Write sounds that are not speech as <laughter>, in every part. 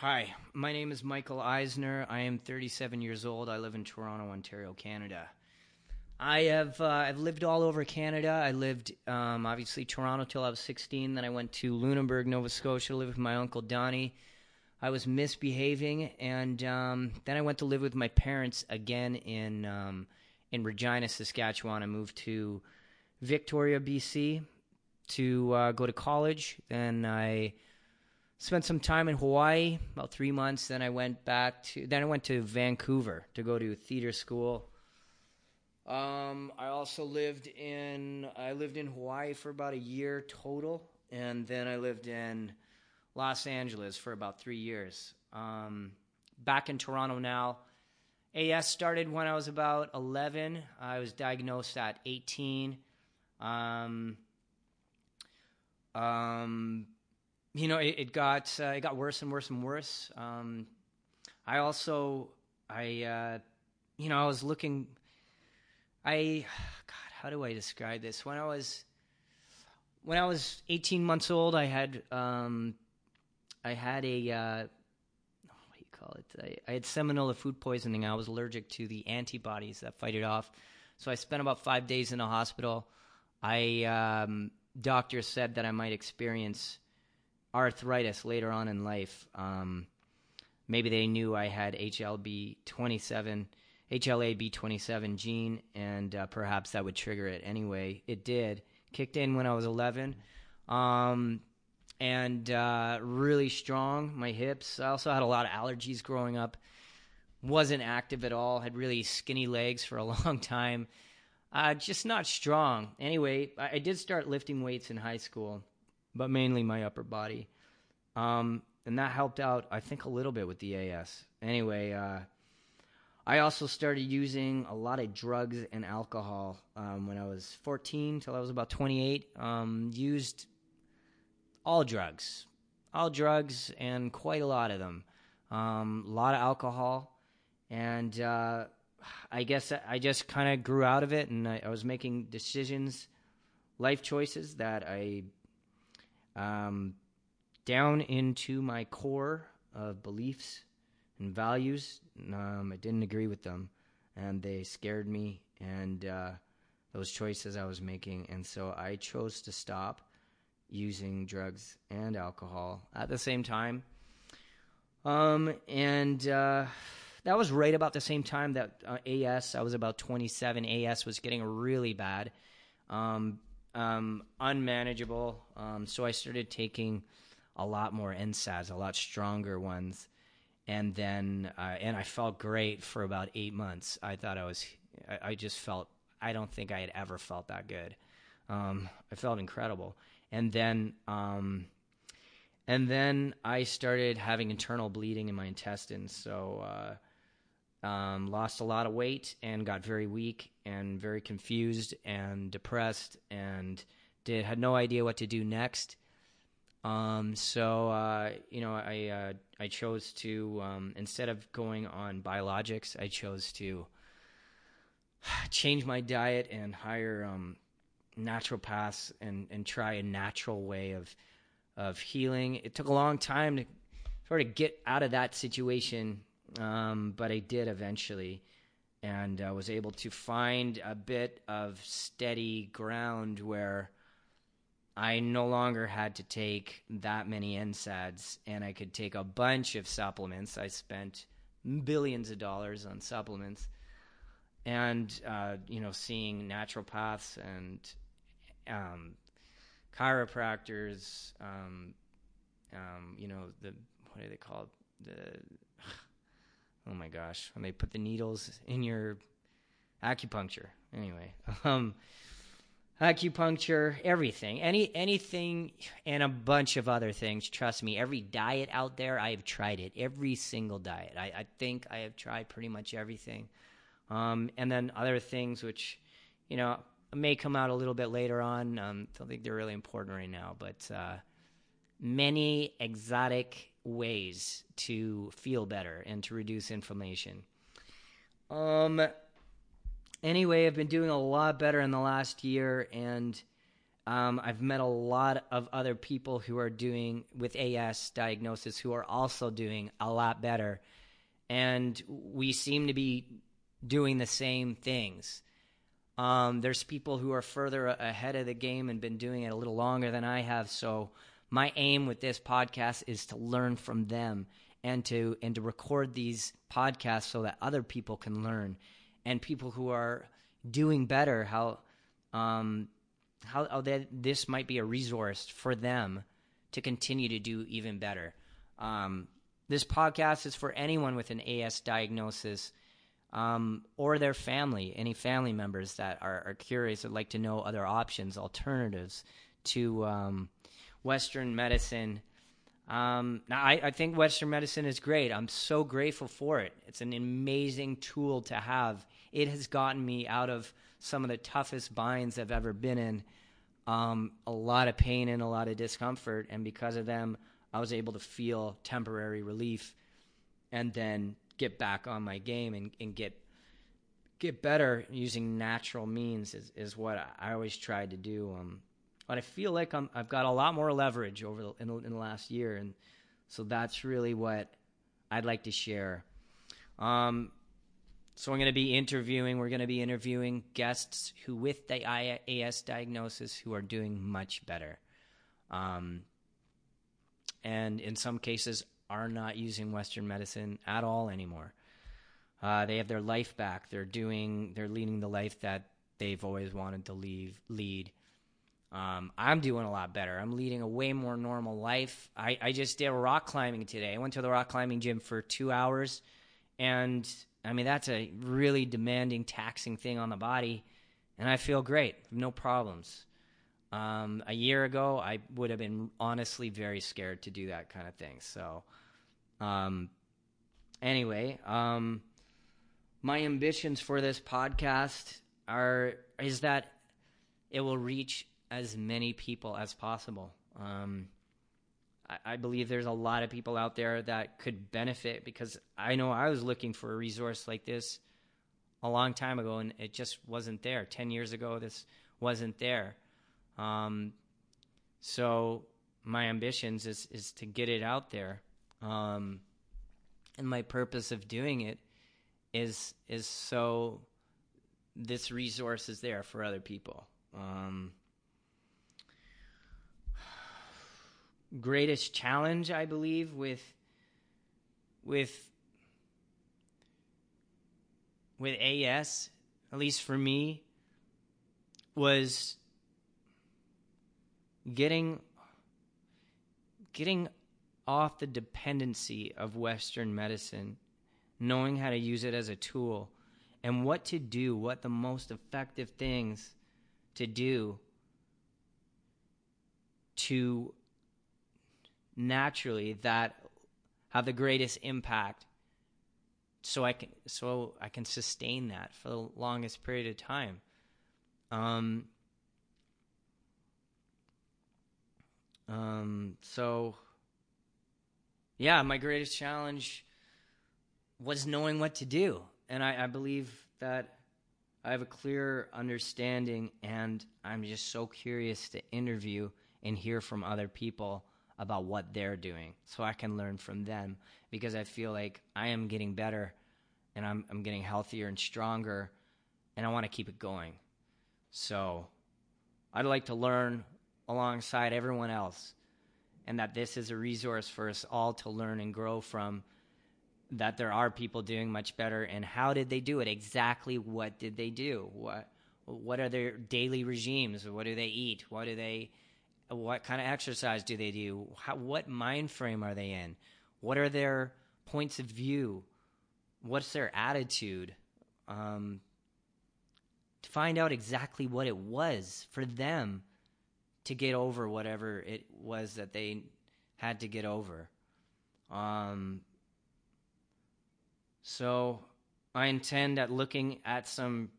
Hi, my name is Michael Eisner. I am 37 years old. I live in Toronto, Ontario, Canada. I have uh, I've lived all over Canada. I lived um, obviously Toronto till I was 16. Then I went to Lunenburg, Nova Scotia, to live with my uncle Donnie. I was misbehaving, and um, then I went to live with my parents again in um, in Regina, Saskatchewan. I moved to Victoria, BC, to uh, go to college. Then I spent some time in Hawaii, about three months. Then I went back to then I went to Vancouver to go to theater school. Um, I also lived in I lived in Hawaii for about a year total, and then I lived in Los Angeles for about three years. Um, back in Toronto now. AS started when I was about 11. I was diagnosed at 18. Um, um, you know, it, it got uh, it got worse and worse and worse. Um, I also, I, uh, you know, I was looking. I, God, how do I describe this? When I was, when I was 18 months old, I had, um, I had a, uh, what do you call it? I, I had salmonella food poisoning. I was allergic to the antibodies that fight it off. So I spent about five days in the hospital. I, um, doctors said that I might experience arthritis later on in life. Um, maybe they knew I had HLB 27, HLA B27 gene, and uh, perhaps that would trigger it. Anyway, it did. Kicked in when I was 11. Um, and uh, really strong. My hips. I also had a lot of allergies growing up. Wasn't active at all. Had really skinny legs for a <laughs> long time. Uh, just not strong. Anyway, I, I, did start lifting weights in high school, but mainly my upper body. Um, and that helped out, I think, a little bit with the AS. Anyway, uh, I also started using a lot of drugs and alcohol um, when I was 14 till I was about 28. Um, used all drugs, all drugs, and quite a lot of them. Um, a lot of alcohol, and uh, I guess I just kind of grew out of it, and I, I, was making decisions, life choices that I, um, down into my core of beliefs and values, um, I didn't agree with them, and they scared me, and uh, those choices I was making, and so I chose to stop using drugs and alcohol at the same time. Um, and uh, that was right about the same time that uh, AS, I was about 27. AS was getting really bad, um, um, unmanageable. Um, so I started taking a lot more NSAIDs, a lot stronger ones. And then, uh, and I felt great for about eight months. I thought I was, I, I just felt, I don't think I had ever felt that good. Um, I felt incredible. And then, um, and then I started having internal bleeding in my intestines. So, uh, um, lost a lot of weight and got very weak and very confused and depressed and did had no idea what to do next. Um, so uh, you know, I uh, I chose to um, instead of going on biologics, I chose to <sighs> change my diet and hire um, naturopaths and and try a natural way of of healing. It took a long time to sort of get out of that situation um, but I did eventually, and I was able to find a bit of steady ground where I no longer had to take that many NSAIDs, and I could take a bunch of supplements. I spent billions of dollars on supplements, and uh, you know, seeing naturopaths and um, chiropractors. Um, um, you know, the what are they called? The oh my gosh, when they put the needles in your acupuncture. Anyway, <laughs> um, acupuncture, everything, any anything, and a bunch of other things. Trust me, every diet out there, I have tried it. Every single diet, I, I think I have tried pretty much everything. Um, and then other things which, you know, may come out a little bit later on. Um, don't think they're really important right now, but uh, many exotic ways to feel better and to reduce inflammation. Um, anyway, I've been doing a lot better in the last year, and um, I've met a lot of other people who are doing with AS diagnosis who are also doing a lot better. And we seem to be doing the same things. Um, there's people who are further ahead of the game and been doing it a little longer than I have. So my aim with this podcast is to learn from them and to and to record these podcasts so that other people can learn and people who are doing better how um, how, how that this might be a resource for them to continue to do even better. Um, this podcast is for anyone with an AS diagnosis um, or their family, any family members that are, are curious would like to know other options, alternatives to um, Western medicine. Um, now, I, I, think Western medicine is great. I'm so grateful for it. It's an amazing tool to have. It has gotten me out of some of the toughest binds I've ever been in. Um, a lot of pain and a lot of discomfort, and because of them, I was able to feel temporary relief, and then get back on my game and, and get get better using natural means is, is what I always tried to do. Um, but I feel like i have got a lot more leverage over the, in, the, in, the, last year, and so that's really what I'd like to share. Um, so I'm going to be interviewing. We're going to be interviewing guests who, with the AS diagnosis, who are doing much better, um, and in some cases are not using Western medicine at all anymore. Uh, they have their life back. They're doing. They're leading the life that they've always wanted to leave, lead. Um, I'm doing a lot better. I'm leading a way more normal life. I, I just did rock climbing today. I went to the rock climbing gym for two hours, and I mean that's a really demanding, taxing thing on the body, and I feel great. No problems. Um, a year ago, I would have been honestly very scared to do that kind of thing. So, um, anyway, um, my ambitions for this podcast are is that it will reach as many people as possible. Um, I, I, believe there's a lot of people out there that could benefit because I know I was looking for a resource like this a long time ago and it just wasn't there. Ten years ago, this wasn't there. Um, so my ambitions is is to get it out there. Um, and my purpose of doing it is is so this resource is there for other people. Um, greatest challenge, I believe, with with with AS, at least for me, was getting getting off the dependency of Western medicine, knowing how to use it as a tool, and what to do, what the most effective things to do to naturally that have the greatest impact so I can so I can sustain that for the longest period of time. Um, um, so yeah, my greatest challenge was knowing what to do. And I, I believe that I have a clear understanding, and I'm just so curious to interview and hear from other people about what they're doing so I can learn from them because I feel like I am getting better and I'm, I'm getting healthier and stronger, and I want to keep it going. So I'd like to learn alongside everyone else and that this is a resource for us all to learn and grow from that there are people doing much better and how did they do it? Exactly what did they do? What what are their daily regimes? What do they eat? What do they what kind of exercise do they do? How, what mind frame are they in? What are their points of view? What's their attitude? Um, to find out exactly what it was for them to get over whatever it was that they had to get over. Um, so I intend at looking at some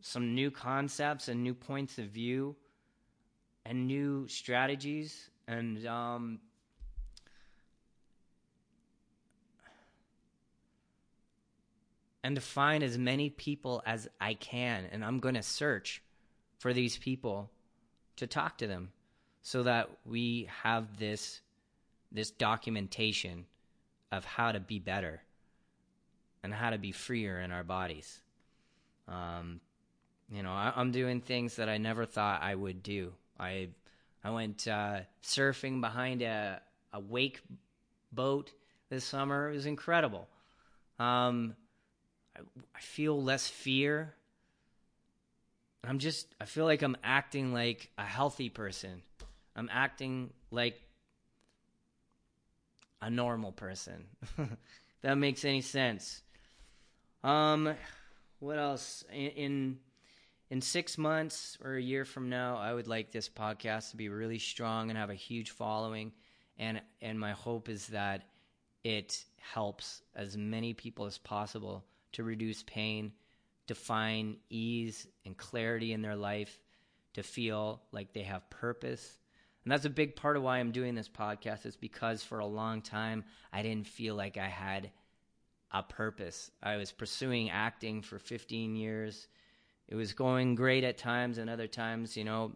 some new concepts and new points of view and new strategies and um, and to find as many people as I can and I'm going to search for these people to talk to them so that we have this this documentation of how to be better and how to be freer in our bodies. Um, you know, I, am doing things that I never thought I would do. I I went uh, surfing behind a a wake boat this summer. It was incredible. Um, I, I feel less fear. I'm just I feel like I'm acting like a healthy person. I'm acting like a normal person. <laughs> that makes any sense. Um, what else? In, in in six months or a year from now, I would like this podcast to be really strong and have a huge following. And and my hope is that it helps as many people as possible to reduce pain, to find ease and clarity in their life, to feel like they have purpose. And that's a big part of why I'm doing this podcast is because for a long time I didn't feel like I had a purpose. I was pursuing acting for 15 years. It was going great at times, and other times, you know,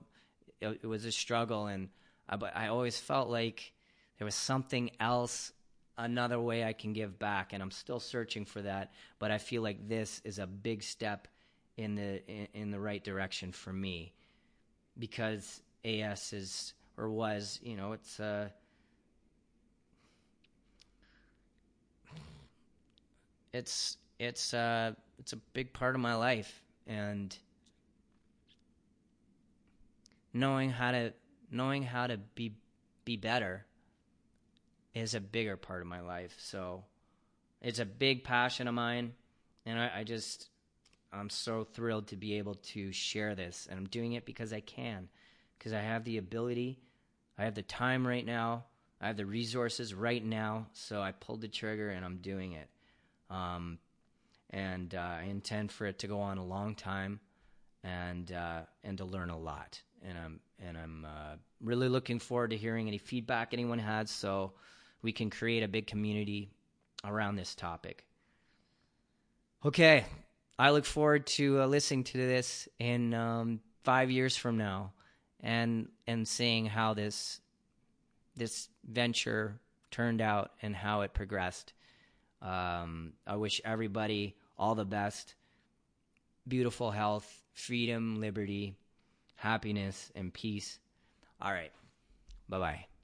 it, it was a struggle. And I, but I always felt like there was something else, another way I can give back, and I'm still searching for that. But I feel like this is a big step in the in, in the right direction for me because AS is or was, you know, it's uh it's it's uh it's a big part of my life and knowing how to knowing how to be be better is a bigger part of my life. So it's a big passion of mine and I, I just i'm so thrilled to be able to share this and i'm doing it because i can because i have the ability i have the time right now i have the resources right now so i pulled the trigger and i'm doing it. Um, and uh, I intend for it to go on a long time, and uh, and to learn a lot. And I'm and I'm uh, really looking forward to hearing any feedback anyone has, so we can create a big community around this topic. Okay, I look forward to uh, listening to this in um, five years from now, and and seeing how this this venture turned out and how it progressed. Um, I wish everybody all the best, beautiful health, freedom, liberty, happiness, and peace. All right. Bye bye.